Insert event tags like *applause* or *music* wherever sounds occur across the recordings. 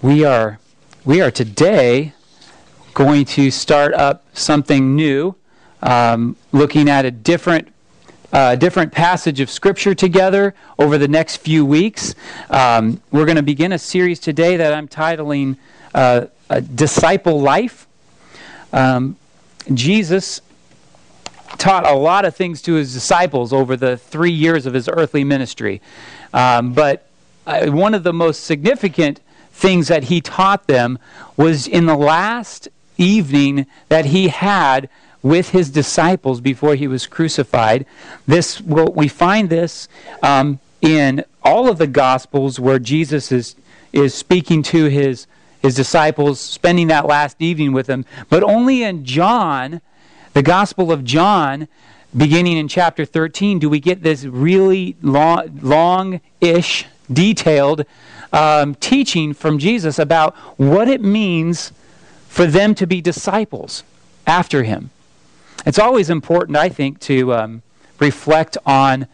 We are we are today going to start up something new, um, looking at a different uh, different passage of Scripture together over the next few weeks. Um, we're going to begin a series today that I'm titling uh, "Disciple Life." Um, Jesus taught a lot of things to his disciples over the three years of his earthly ministry, um, but uh, one of the most significant things that he taught them was in the last evening that he had with his disciples before he was crucified. This well, we find this um, in all of the gospels where Jesus is is speaking to his his disciples, spending that last evening with them, but only in John, the Gospel of John, beginning in chapter 13, do we get this really long, long-ish, detailed um, teaching from Jesus about what it means for them to be disciples after him. It's always important, I think, to um, reflect on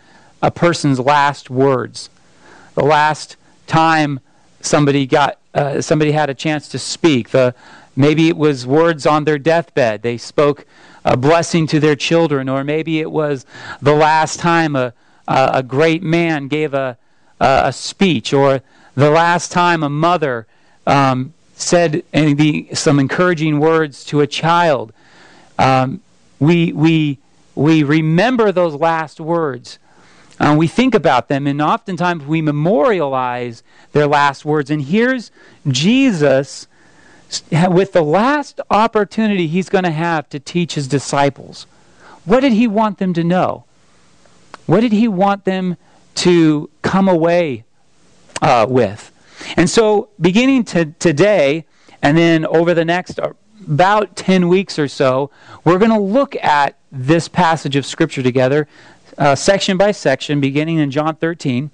a person's last words. The last time somebody got uh, somebody had a chance to speak. The, maybe it was words on their deathbed. They spoke a blessing to their children, or maybe it was the last time a, a, a great man gave a, a, a speech, or the last time a mother um, said any, some encouraging words to a child. Um, we, we, we remember those last words. Uh, we think about them, and oftentimes we memorialize their last words. And here's Jesus with the last opportunity he's going to have to teach his disciples. What did he want them to know? What did he want them to come away uh, with. And so, beginning to today, and then over the next uh, about 10 weeks or so, we're going to look at this passage of Scripture together, uh, section by section, beginning in John 13.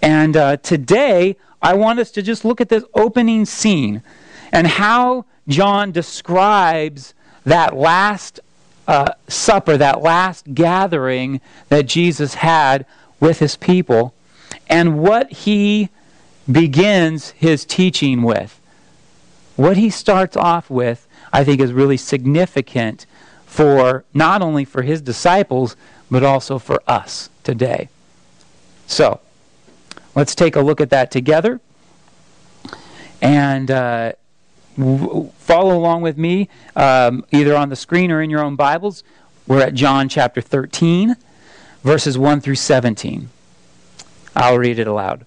And uh, today, I want us to just look at this opening scene and how John describes that last uh, supper, that last gathering that Jesus had with his people, and what he begins his teaching with. What he starts off with, I think, is really significant for not only for his disciples, but also for us today. So, let's take a look at that together. And uh, w- follow along with me, um, either on the screen or in your own Bibles. We're at John chapter 13, verses 1 through 17. I'll read it aloud.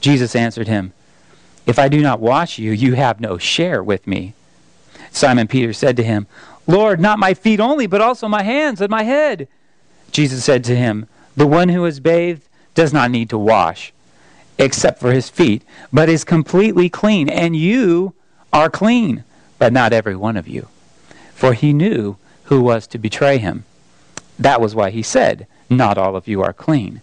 Jesus answered him, If I do not wash you, you have no share with me. Simon Peter said to him, Lord, not my feet only, but also my hands and my head. Jesus said to him, The one who is bathed does not need to wash, except for his feet, but is completely clean. And you are clean, but not every one of you. For he knew who was to betray him. That was why he said, Not all of you are clean.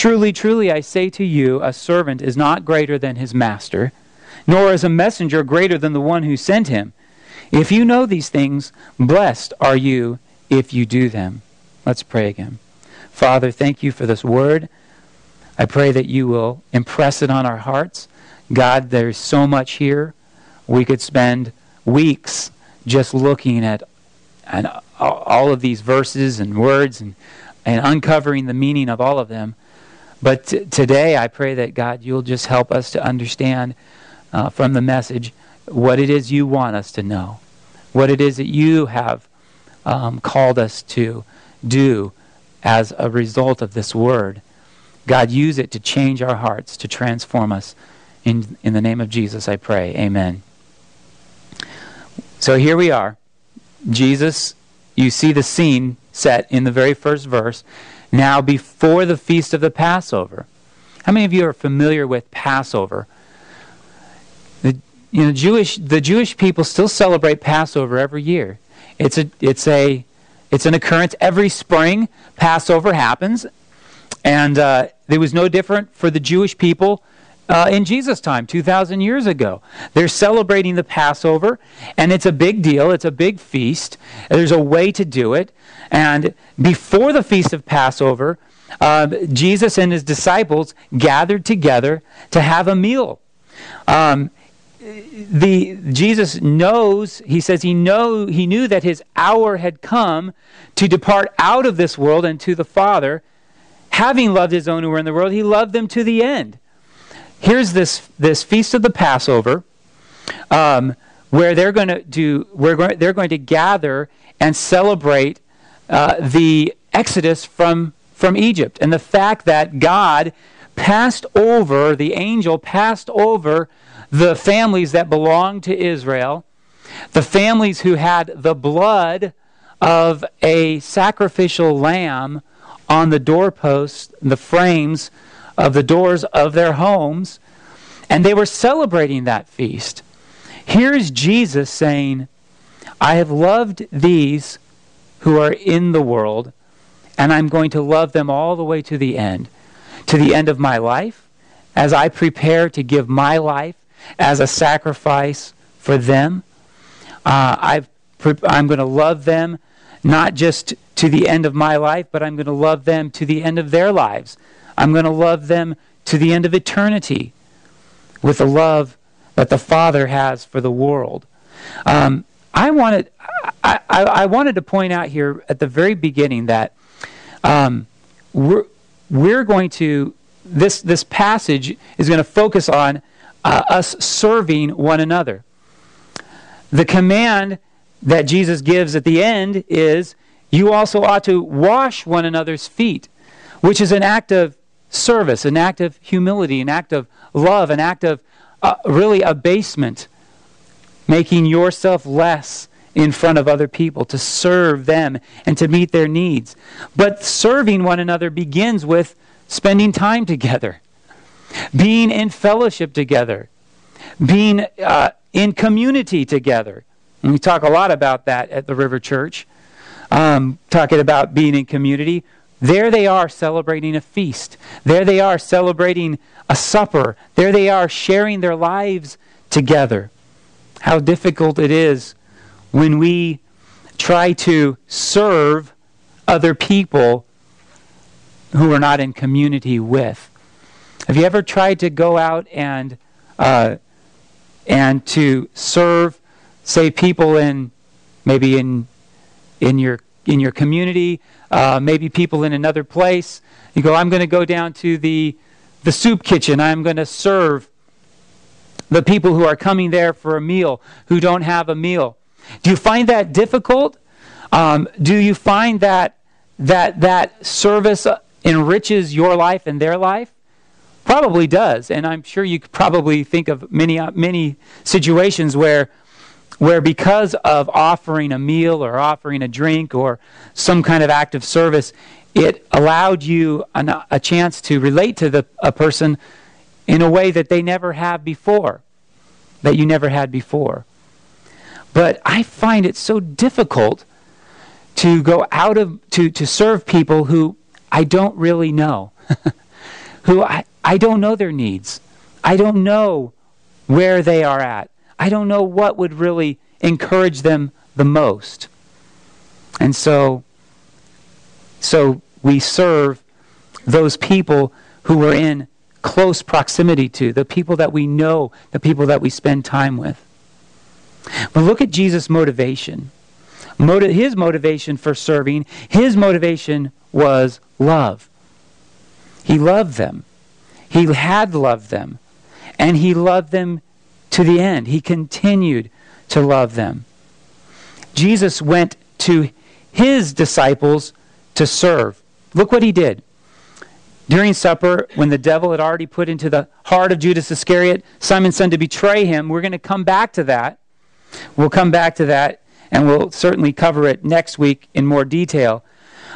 Truly, truly, I say to you, a servant is not greater than his master, nor is a messenger greater than the one who sent him. If you know these things, blessed are you if you do them. Let's pray again. Father, thank you for this word. I pray that you will impress it on our hearts. God, there's so much here. We could spend weeks just looking at all of these verses and words and, and uncovering the meaning of all of them. But t- today, I pray that God, you'll just help us to understand uh, from the message what it is you want us to know, what it is that you have um, called us to do as a result of this word. God, use it to change our hearts, to transform us. In, in the name of Jesus, I pray. Amen. So here we are. Jesus, you see the scene set in the very first verse. Now, before the feast of the Passover. How many of you are familiar with Passover? The, you know, Jewish, the Jewish people still celebrate Passover every year. It's, a, it's, a, it's an occurrence every spring. Passover happens. And uh, it was no different for the Jewish people uh, in Jesus' time, 2,000 years ago. They're celebrating the Passover, and it's a big deal. It's a big feast. There's a way to do it. And before the feast of Passover, uh, Jesus and his disciples gathered together to have a meal. Um, the Jesus knows he says he know he knew that his hour had come to depart out of this world and to the Father having loved his own who were in the world he loved them to the end here's this this feast of the Passover, um, where they're going to do we're going they're going to gather and celebrate uh, the Exodus from from Egypt and the fact that God passed over the angel passed over the families that belonged to Israel, the families who had the blood of a sacrificial lamb on the doorposts, the frames of the doors of their homes, and they were celebrating that feast. Here's Jesus saying, I have loved these who are in the world, and I'm going to love them all the way to the end, to the end of my life, as I prepare to give my life as a sacrifice for them. Uh, i am going to love them not just to the end of my life, but I'm going to love them to the end of their lives. I'm going to love them to the end of eternity with the love that the Father has for the world. Um, I wanted, I, I, I, wanted to point out here at the very beginning that um, we're, we're going to, this, this passage is going to focus on uh, us serving one another. The command that Jesus gives at the end is you also ought to wash one another's feet, which is an act of service, an act of humility, an act of love, an act of uh, really abasement, making yourself less in front of other people to serve them and to meet their needs. But serving one another begins with spending time together, being in fellowship together, being uh, in community together. And we talk a lot about that at the River Church, um, talking about being in community. There they are celebrating a feast. There they are celebrating a supper. There they are sharing their lives together. How difficult it is when we try to serve other people who are not in community with. Have you ever tried to go out and uh, and to serve, say, people in maybe in in your in your community, uh, maybe people in another place. You go, I'm going to go down to the, the soup kitchen. I'm going to serve the people who are coming there for a meal who don't have a meal. Do you find that difficult? Um, do you find that that that service enriches your life and their life? Probably does, and I'm sure you could probably think of many many situations where where because of offering a meal or offering a drink or some kind of act of service, it allowed you an, a chance to relate to the, a person in a way that they never have before, that you never had before. But I find it so difficult to go out of, to, to serve people who I don't really know, *laughs* who I, I don't know their needs. I don't know where they are at. I don't know what would really encourage them the most. And so, so we serve those people who we're in close proximity to, the people that we know, the people that we spend time with. But look at Jesus' motivation. Motiv- his motivation for serving, his motivation was love. He loved them. He had loved them. And he loved them to the end. He continued to love them. Jesus went to his disciples to serve. Look what he did. During supper, when the devil had already put into the heart of Judas Iscariot, Simon's son, to betray him, we're going to come back to that. We'll come back to that, and we'll certainly cover it next week in more detail.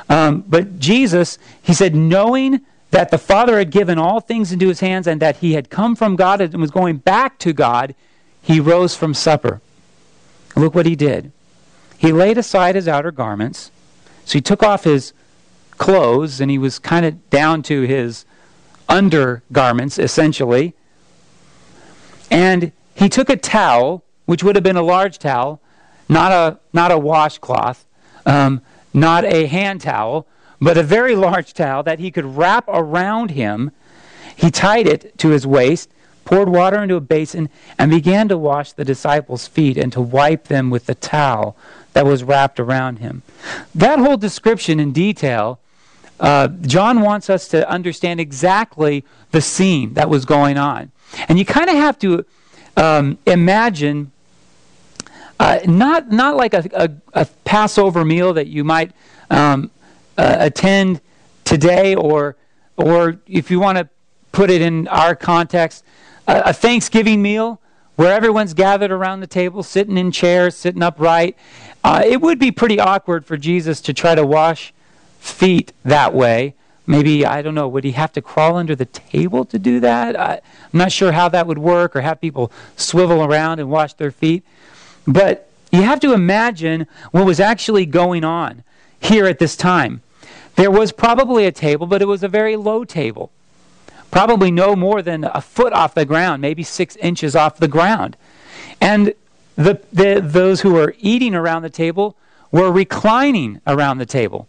Um, but Jesus, he said, knowing that the Father had given all things into his hands and that he had come from God and was going back to God, he rose from supper. Look what he did. He laid aside his outer garments. So he took off his clothes and he was kind of down to his undergarments, essentially. And he took a towel, which would have been a large towel, not a, not a washcloth, um, not a hand towel, but a very large towel that he could wrap around him. He tied it to his waist, poured water into a basin, and began to wash the disciples' feet and to wipe them with the towel that was wrapped around him. That whole description in detail, uh, John wants us to understand exactly the scene that was going on. And you kind of have to um, imagine uh, not, not like a, a, a, Passover meal that you might um, uh, attend today, or, or if you want to put it in our context, a, a Thanksgiving meal where everyone's gathered around the table, sitting in chairs, sitting upright. Uh, it would be pretty awkward for Jesus to try to wash feet that way. Maybe, I don't know, would he have to crawl under the table to do that? I, am not sure how that would work, or have people swivel around and wash their feet. But you have to imagine what was actually going on here at this time. There was probably a table, but it was a very low table. Probably no more than a foot off the ground, maybe six inches off the ground. And the, the, those who were eating around the table were reclining around the table.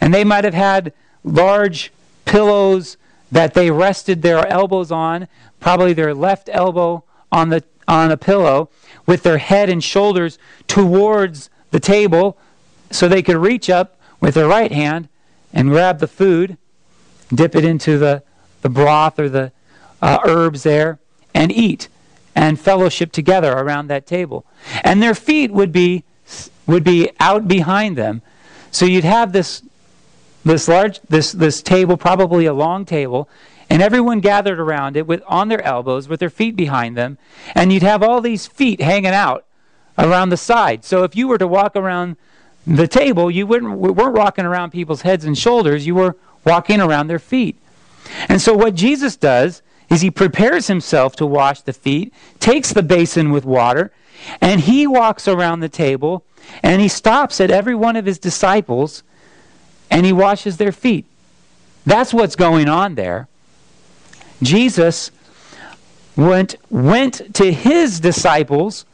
And they might have had large pillows that they rested their elbows on, probably their left elbow on, the, on a pillow, with their head and shoulders towards the table so they could reach up with their right hand and grab the food, dip it into the, the broth or the uh, herbs there, and eat and fellowship together around that table. And their feet would be would be out behind them. So you'd have this this large this this table, probably a long table, and everyone gathered around it with on their elbows with their feet behind them, and you'd have all these feet hanging out around the side. So if you were to walk around the table, you wouldn't, weren't walking around people's heads and shoulders, you were walking around their feet. And so, what Jesus does is he prepares himself to wash the feet, takes the basin with water, and he walks around the table and he stops at every one of his disciples and he washes their feet. That's what's going on there. Jesus went, went to his disciples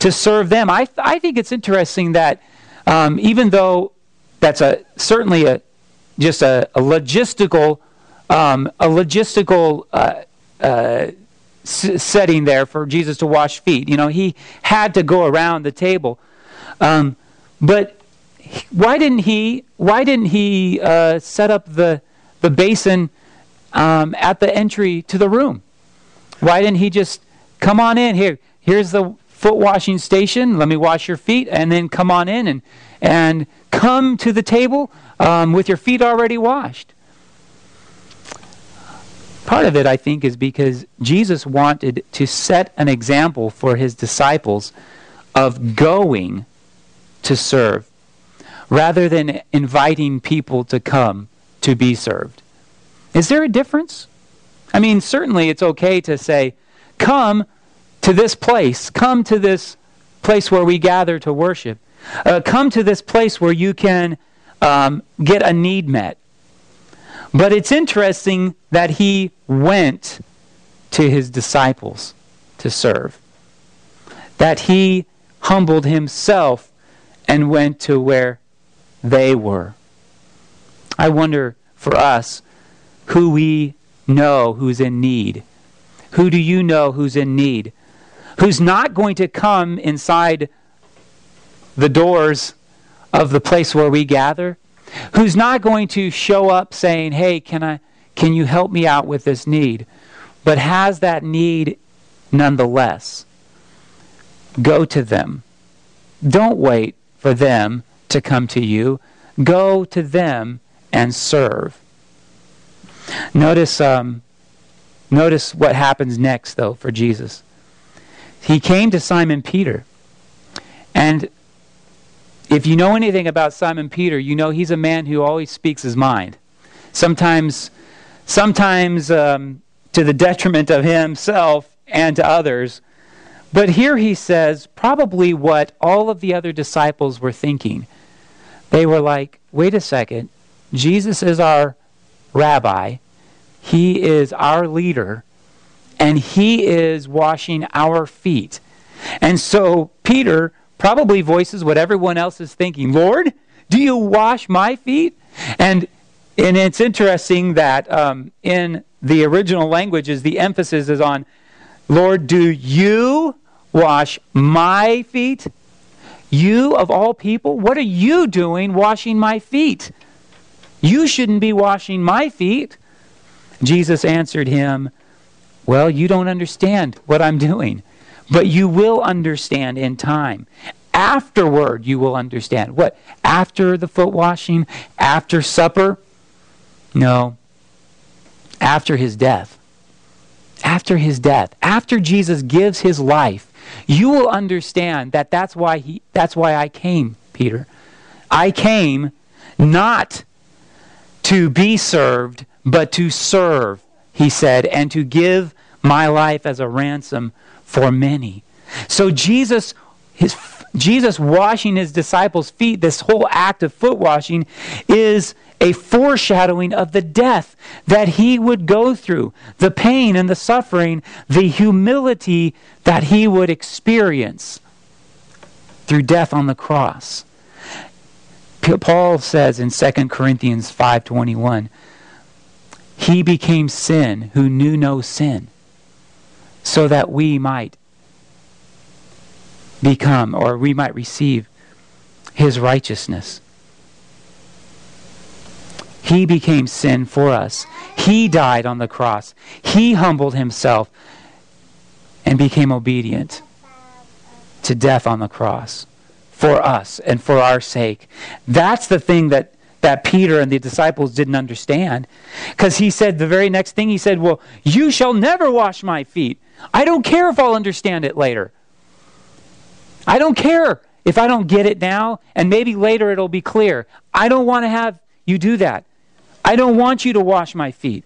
to serve them. I, I think it's interesting that um, even though that's a certainly a just a, a logistical um, a logistical uh, uh, setting there for Jesus to wash feet. You know, he had to go around the table, um, but why didn't he? Why didn't he uh, set up the the basin um, at the entry to the room? Why didn't he just come on in here? Here's the foot washing station. Let me wash your feet, and then come on in and and come to the table um, with your feet already washed. Part of it, I think, is because Jesus wanted to set an example for his disciples of going to serve rather than inviting people to come to be served. Is there a difference? I mean, certainly it's okay to say, come to this place. Come to this place where we gather to worship. Uh, come to this place where you can um, get a need met. But it's interesting that he went to his disciples to serve, that he humbled himself and went to where they were. I wonder for us who we know who's in need. Who do you know who's in need? Who's not going to come inside the doors of the place where we gather? Who's not going to show up saying, "Hey, can I can you help me out with this need?" But has that need nonetheless. Go to them. Don't wait for them to come to you. Go to them and serve. Notice, um, notice what happens next, though, for Jesus. He came to Simon Peter. And if you know anything about Simon Peter, you know he's a man who always speaks his mind. Sometimes, sometimes um, to the detriment of himself and to others. But here he says probably what all of the other disciples were thinking. They were like, wait a second, Jesus is our rabbi, he is our leader, and he is washing our feet. And so Peter probably voices what everyone else is thinking Lord, do you wash my feet? And, and it's interesting that um, in the original languages, the emphasis is on, Lord, do you wash my feet? You, of all people, what are you doing washing my feet? You shouldn't be washing my feet. Jesus answered him, Well, you don't understand what I'm doing, but you will understand in time. Afterward, you will understand. What? After the foot washing? After supper? No. After his death. After his death. After Jesus gives his life, you will understand that that's why he that's why I came, Peter. I came not to be served, but to serve, he said, and to give my life as a ransom for many. So Jesus his Jesus washing his disciples' feet, this whole act of foot washing is a foreshadowing of the death that he would go through, the pain and the suffering, the humility that he would experience through death on the cross. Paul says in 2 Corinthians 5:21, he became sin who knew no sin, so that we might become or we might receive his righteousness. He became sin for us. He died on the cross. He humbled himself and became obedient to death on the cross for us and for our sake. That's the thing that, that Peter and the disciples didn't understand. Because he said the very next thing, he said, Well, you shall never wash my feet. I don't care if I'll understand it later. I don't care if I don't get it now, and maybe later it'll be clear. I don't want to have you do that. I don't want you to wash my feet.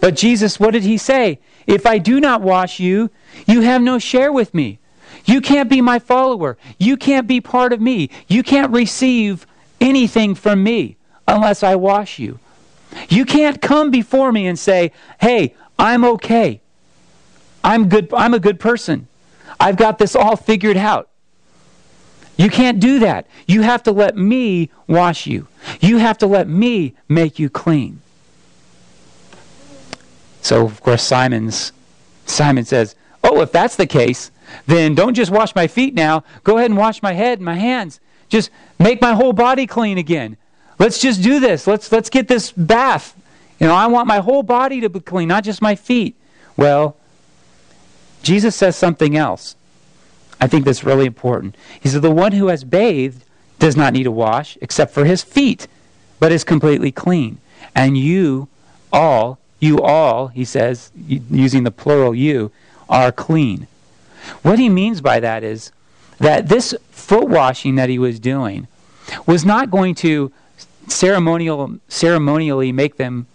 But Jesus, what did he say? If I do not wash you, you have no share with me. You can't be my follower. You can't be part of me. You can't receive anything from me unless I wash you. You can't come before me and say, "Hey, I'm okay. I'm good I'm a good person. I've got this all figured out." You can't do that. You have to let me wash you. You have to let me make you clean. So of course Simon's Simon says, "Oh, if that's the case, then don't just wash my feet now. Go ahead and wash my head and my hands. Just make my whole body clean again. Let's just do this. Let's let's get this bath. You know, I want my whole body to be clean, not just my feet." Well, Jesus says something else. I think that's really important. He said, The one who has bathed does not need to wash except for his feet, but is completely clean. And you all, you all, he says, using the plural you, are clean. What he means by that is that this foot washing that he was doing was not going to ceremonial, ceremonially make them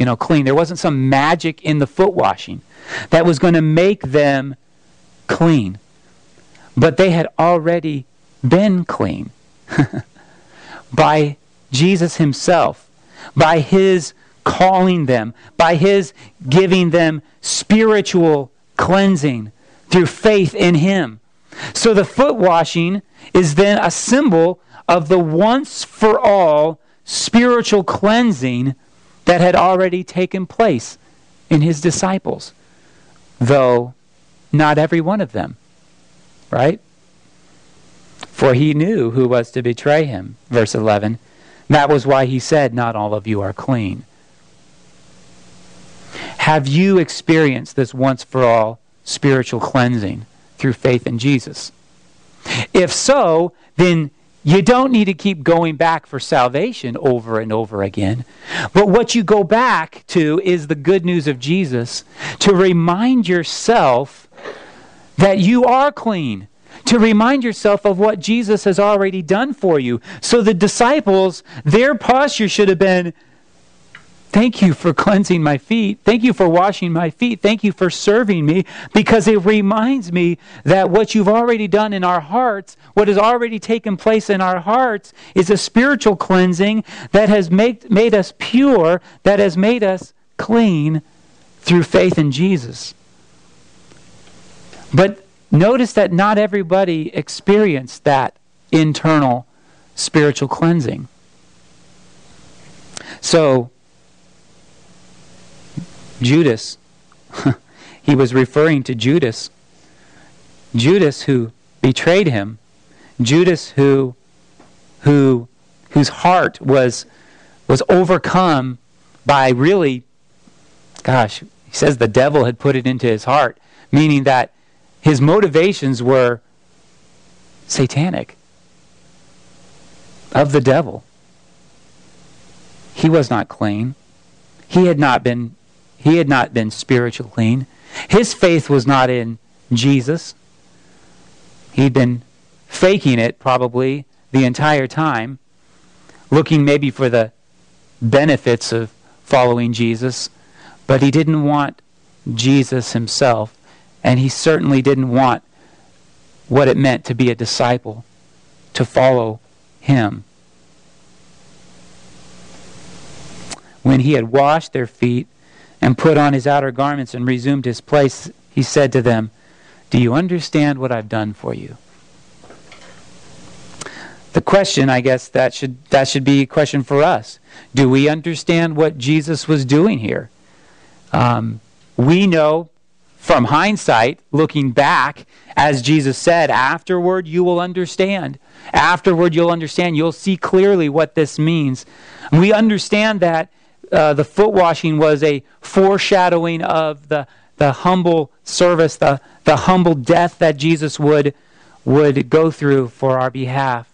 you know, clean. There wasn't some magic in the foot washing that was going to make them clean. But they had already been clean *laughs* by Jesus himself, by his calling them, by his giving them spiritual cleansing through faith in him. So the foot washing is then a symbol of the once for all spiritual cleansing that had already taken place in his disciples, though not every one of them. Right? For he knew who was to betray him. Verse 11. That was why he said, Not all of you are clean. Have you experienced this once for all spiritual cleansing through faith in Jesus? If so, then you don't need to keep going back for salvation over and over again. But what you go back to is the good news of Jesus to remind yourself that you are clean, to remind yourself of what Jesus has already done for you. So the disciples, their posture should have been Thank you for cleansing my feet. Thank you for washing my feet. Thank you for serving me because it reminds me that what you've already done in our hearts, what has already taken place in our hearts, is a spiritual cleansing that has made, made us pure, that has made us clean through faith in Jesus. But notice that not everybody experienced that internal spiritual cleansing. So, Judas, *laughs* he was referring to Judas. Judas who betrayed him. Judas who who whose heart was was overcome by really gosh, he says the devil had put it into his heart, meaning that his motivations were satanic of the devil. He was not clean. He had not been he had not been spiritually clean. His faith was not in Jesus. He'd been faking it probably the entire time, looking maybe for the benefits of following Jesus, but he didn't want Jesus himself, and he certainly didn't want what it meant to be a disciple, to follow him. When he had washed their feet, and put on his outer garments and resumed his place, he said to them, Do you understand what I've done for you? The question, I guess, that should, that should be a question for us. Do we understand what Jesus was doing here? Um, we know from hindsight, looking back, as Jesus said, afterward you will understand. Afterward you'll understand. You'll see clearly what this means. We understand that uh, the foot washing was a foreshadowing of the, the humble service, the, the humble death that Jesus would, would go through for our behalf,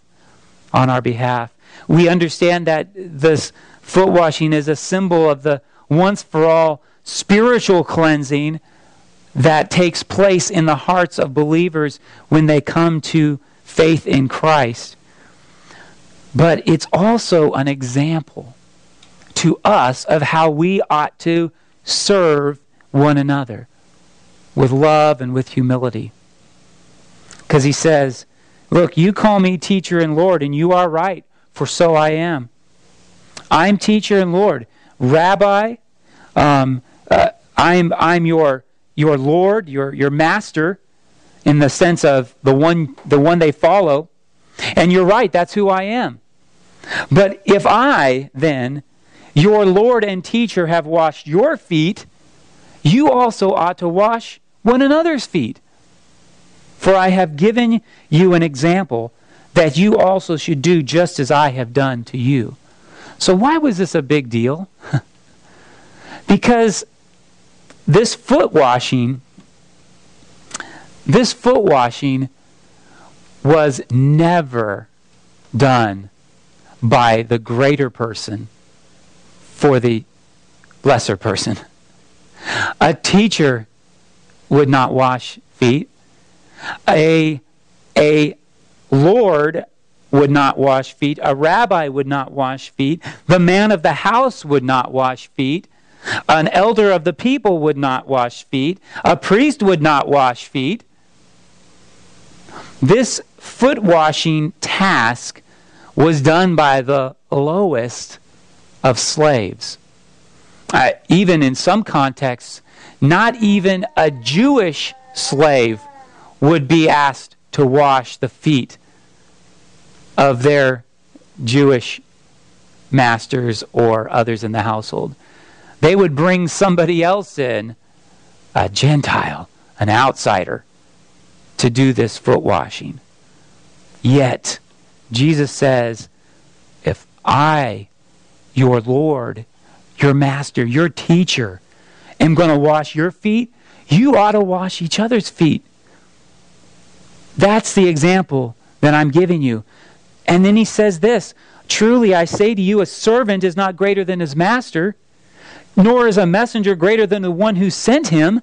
on our behalf. We understand that this foot washing is a symbol of the once for all spiritual cleansing that takes place in the hearts of believers when they come to faith in Christ. But it's also an example to us of how we ought to serve one another with love and with humility. Because he says, Look, you call me teacher and Lord, and you are right, for so I am. I'm teacher and Lord. Rabbi, um, uh, I'm, I'm your, your Lord, your, your master, in the sense of the one, the one they follow. And you're right, that's who I am. But if I then your Lord and teacher have washed your feet, you also ought to wash one another's feet. For I have given you an example that you also should do just as I have done to you. So, why was this a big deal? *laughs* because this foot washing, this foot washing was never done by the greater person for the lesser person. A teacher would not wash feet. A, a Lord would not wash feet. A rabbi would not wash feet. The man of the house would not wash feet. An elder of the people would not wash feet. A priest would not wash feet. This foot washing task was done by the lowest of slaves. Uh, even in some contexts, not even a Jewish slave would be asked to wash the feet of their Jewish masters or others in the household. They would bring somebody else in, a Gentile, an outsider, to do this foot washing. Yet, Jesus says, if I, your Lord, your master, your teacher, am going to wash your feet, you ought to wash each other's feet. That's the example that I'm giving you. And then he says this Truly I say to you, a servant is not greater than his master, nor is a messenger greater than the one who sent him.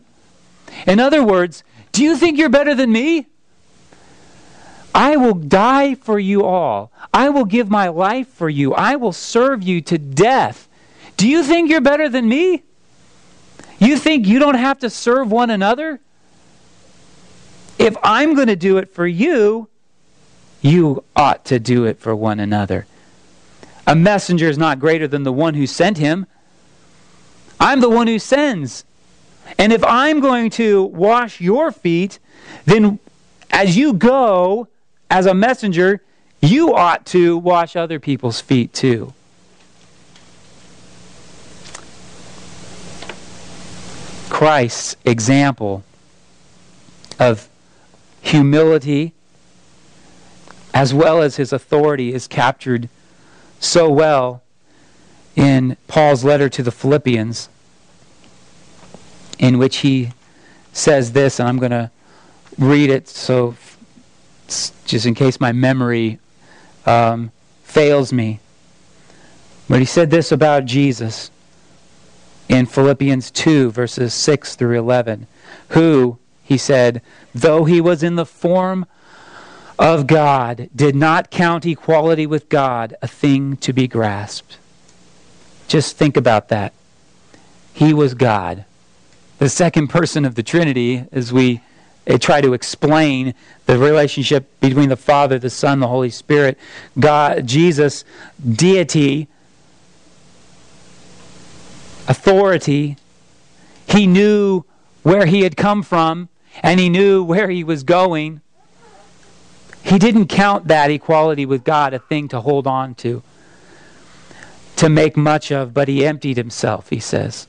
In other words, do you think you're better than me? I will die for you all. I will give my life for you. I will serve you to death. Do you think you're better than me? You think you don't have to serve one another? If I'm going to do it for you, you ought to do it for one another. A messenger is not greater than the one who sent him. I'm the one who sends. And if I'm going to wash your feet, then as you go as a messenger, you ought to wash other people's feet too. Christ's example of humility as well as his authority is captured so well in Paul's letter to the Philippians, in which he says this, and I'm going to read it so just in case my memory um, fails me. But he said this about Jesus in Philippians 2, verses 6 through 11, who, he said, though he was in the form of God, did not count equality with God a thing to be grasped. Just think about that. He was God. The second person of the Trinity, as we uh, try to explain the relationship between the Father, the Son, the Holy Spirit, God, Jesus, deity, authority. He knew where he had come from and he knew where he was going. He didn't count that equality with God a thing to hold on to, to make much of, but he emptied himself, he says,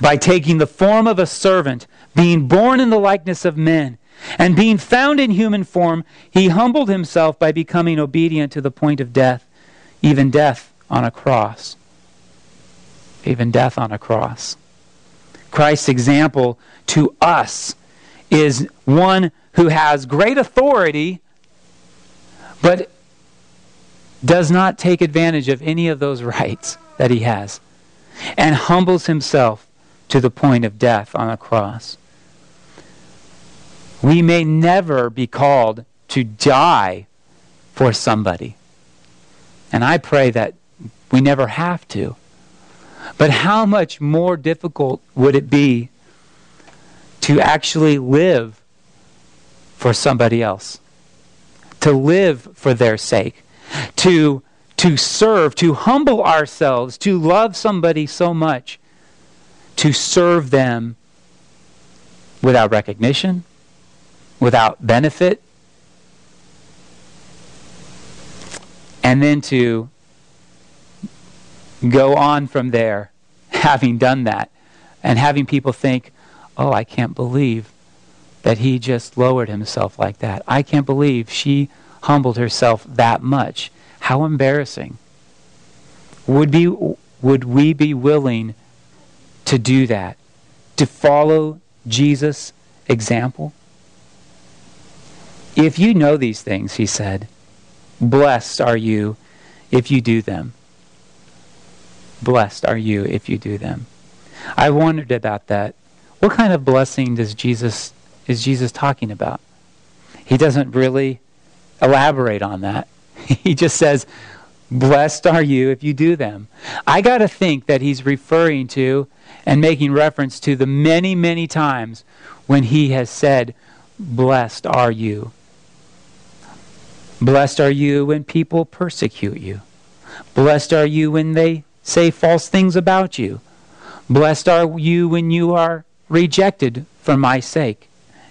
by taking the form of a servant, being born in the likeness of men. And being found in human form, he humbled himself by becoming obedient to the point of death, even death on a cross. Even death on a cross. Christ's example to us is one who has great authority, but does not take advantage of any of those rights that he has, and humbles himself to the point of death on a cross. We may never be called to die for somebody. And I pray that we never have to. But how much more difficult would it be to actually live for somebody else? To live for their sake? To, to serve, to humble ourselves, to love somebody so much, to serve them without recognition, without benefit, and then to go on from there, *laughs* having done that, and having people think, oh, I can't believe that he just lowered himself like that. I can't believe she humbled herself that much. How embarrassing. Would, be, would we be willing to do that? To follow Jesus' example? If you know these things, he said, blessed are you if you do them. Blessed are you if you do them. I wondered about that. What kind of blessing does Jesus is Jesus talking about? He doesn't really elaborate on that. *laughs* he just says, Blessed are you if you do them. I got to think that he's referring to and making reference to the many, many times when he has said, Blessed are you. Blessed are you when people persecute you. Blessed are you when they say false things about you. Blessed are you when you are rejected for my sake.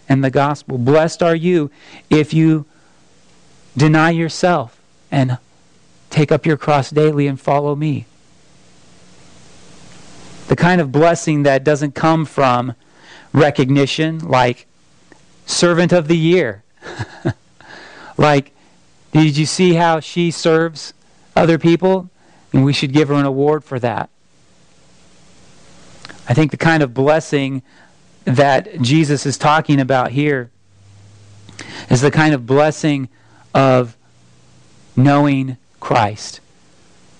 and the gospel. Blessed are you if you deny yourself and take up your cross daily and follow me. The kind of blessing that doesn't come from recognition like servant of the year. *laughs* like, did you see how she serves other people? And we should give her an award for that. I think the kind of blessing that Jesus is talking about here is the kind of blessing of knowing Christ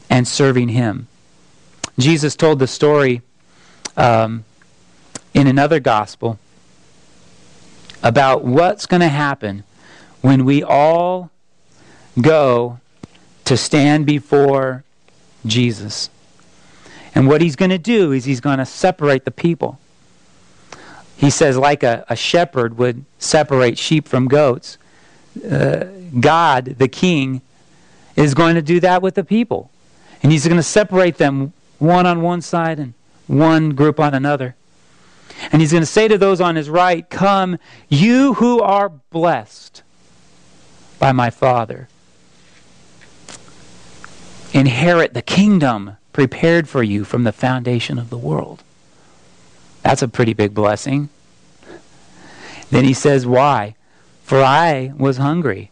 and serving Him. Jesus told the story um, in another gospel about what's going to happen when we all go to stand before Jesus. And what he's going to do is he's going to separate the people. He says, like a, a shepherd would separate sheep from goats, uh, God, the king, is going to do that with the people. And he's going to separate them one on one side and one group on another. And he's going to say to those on his right, Come, you who are blessed by my Father. Inherit the kingdom prepared for you from the foundation of the world. That's a pretty big blessing. Then he says, Why? For I was hungry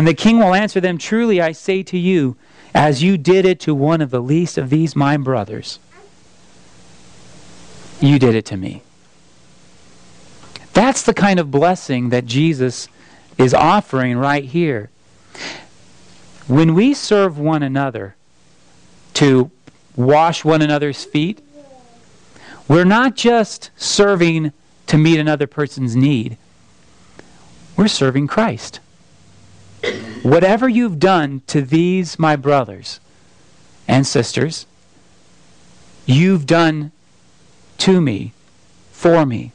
And the king will answer them, Truly I say to you, as you did it to one of the least of these my brothers, you did it to me. That's the kind of blessing that Jesus is offering right here. When we serve one another to wash one another's feet, we're not just serving to meet another person's need, we're serving Christ. Whatever you've done to these, my brothers and sisters, you've done to me, for me.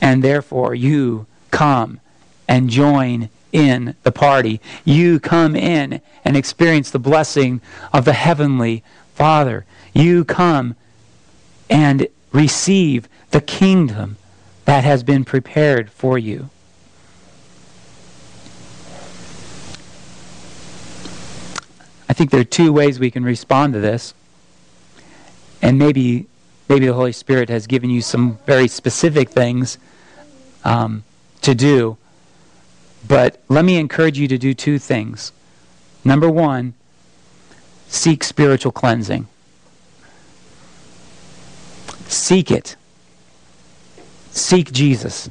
And therefore, you come and join in the party. You come in and experience the blessing of the Heavenly Father. You come and receive the kingdom that has been prepared for you. Think there are two ways we can respond to this. And maybe, maybe the Holy Spirit has given you some very specific things um, to do. But let me encourage you to do two things. Number one, seek spiritual cleansing. Seek it. Seek Jesus.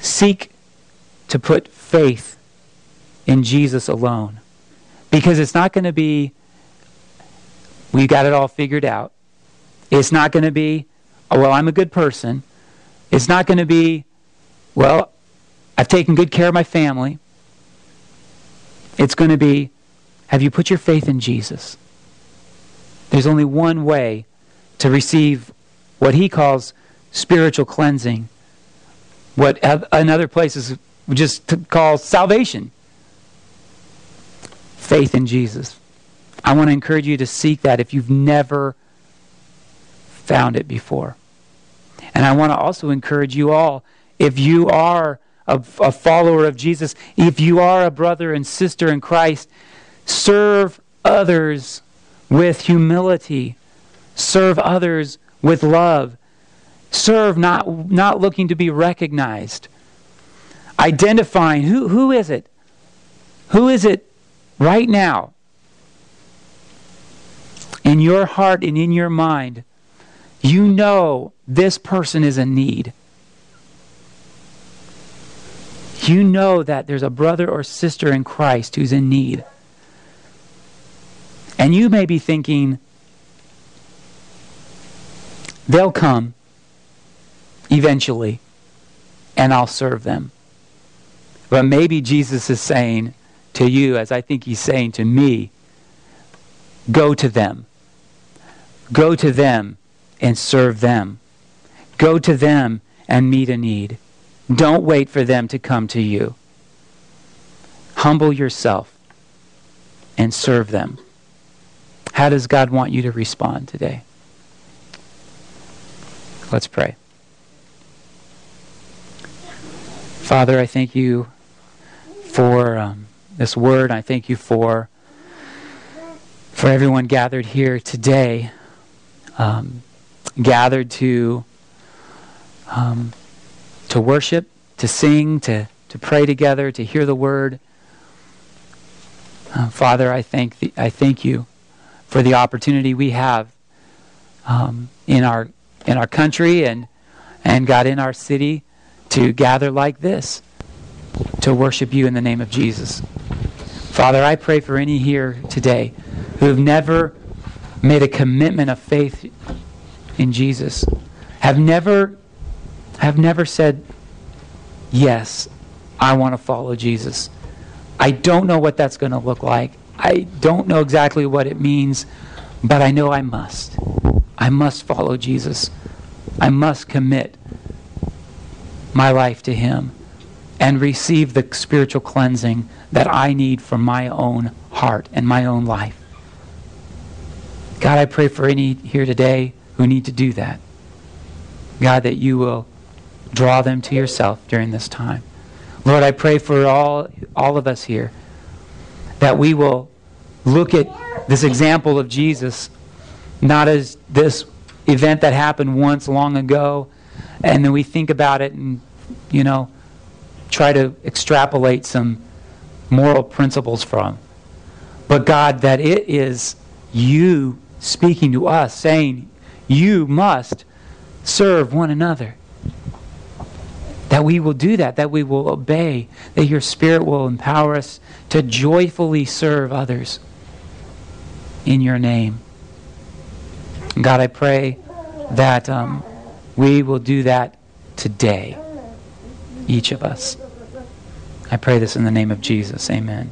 Seek to put faith in Jesus alone. Because it's not going to be, we've got it all figured out. It's not going to be, oh, well, I'm a good person. It's not going to be, well, I've taken good care of my family. It's going to be, have you put your faith in Jesus? There's only one way to receive what he calls spiritual cleansing, what in other places just call salvation faith in Jesus. I want to encourage you to seek that if you've never found it before. And I want to also encourage you all, if you are a, a, follower of Jesus, if you are a brother and sister in Christ, serve others with humility, serve others with love, serve not, not looking to be recognized, identifying who, who is it? Who is it right now, in your heart and in your mind, you know this person is in need. You know that there's a brother or sister in Christ who's in need. And you may be thinking, they'll come eventually. and I'll serve them. But maybe Jesus is saying to you, as I think he's saying to me, go to them. Go to them and serve them. Go to them and meet a need. Don't wait for them to come to you. Humble yourself and serve them. How does God want you to respond today? Let's pray. Father, I thank you for um, this word. I thank you for for everyone gathered here today, um, gathered to um, to worship, to sing, to to pray together, to hear the word. Uh, Father, I thank the, I thank you for the opportunity we have um, in our in our country and and God in our city to gather like this to worship you in the name of Jesus. Father, I pray for any here today who have never made a commitment of faith in Jesus, have never have never said, "Yes, I want to follow Jesus." I don't know what that's going to look like. I don't know exactly what it means, but I know I must. I must follow Jesus. I must commit my life to Him and receive the spiritual cleansing that I need for my own heart and my own life. God, I pray for any here today who need to do that. God, that you will draw them to yourself during this time. Lord, I pray for all, all of us here that we will look at this example of Jesus not as this event that happened once long ago and then we think about it and, you know, try to extrapolate some moral principles from. But God, that it is you speaking to us, saying, You must serve one another. That we will do that, that we will obey, that your Spirit will empower us to joyfully serve others in your name. God, I pray that um, we will do that today, each of us. I pray this in the name of Jesus. Amen.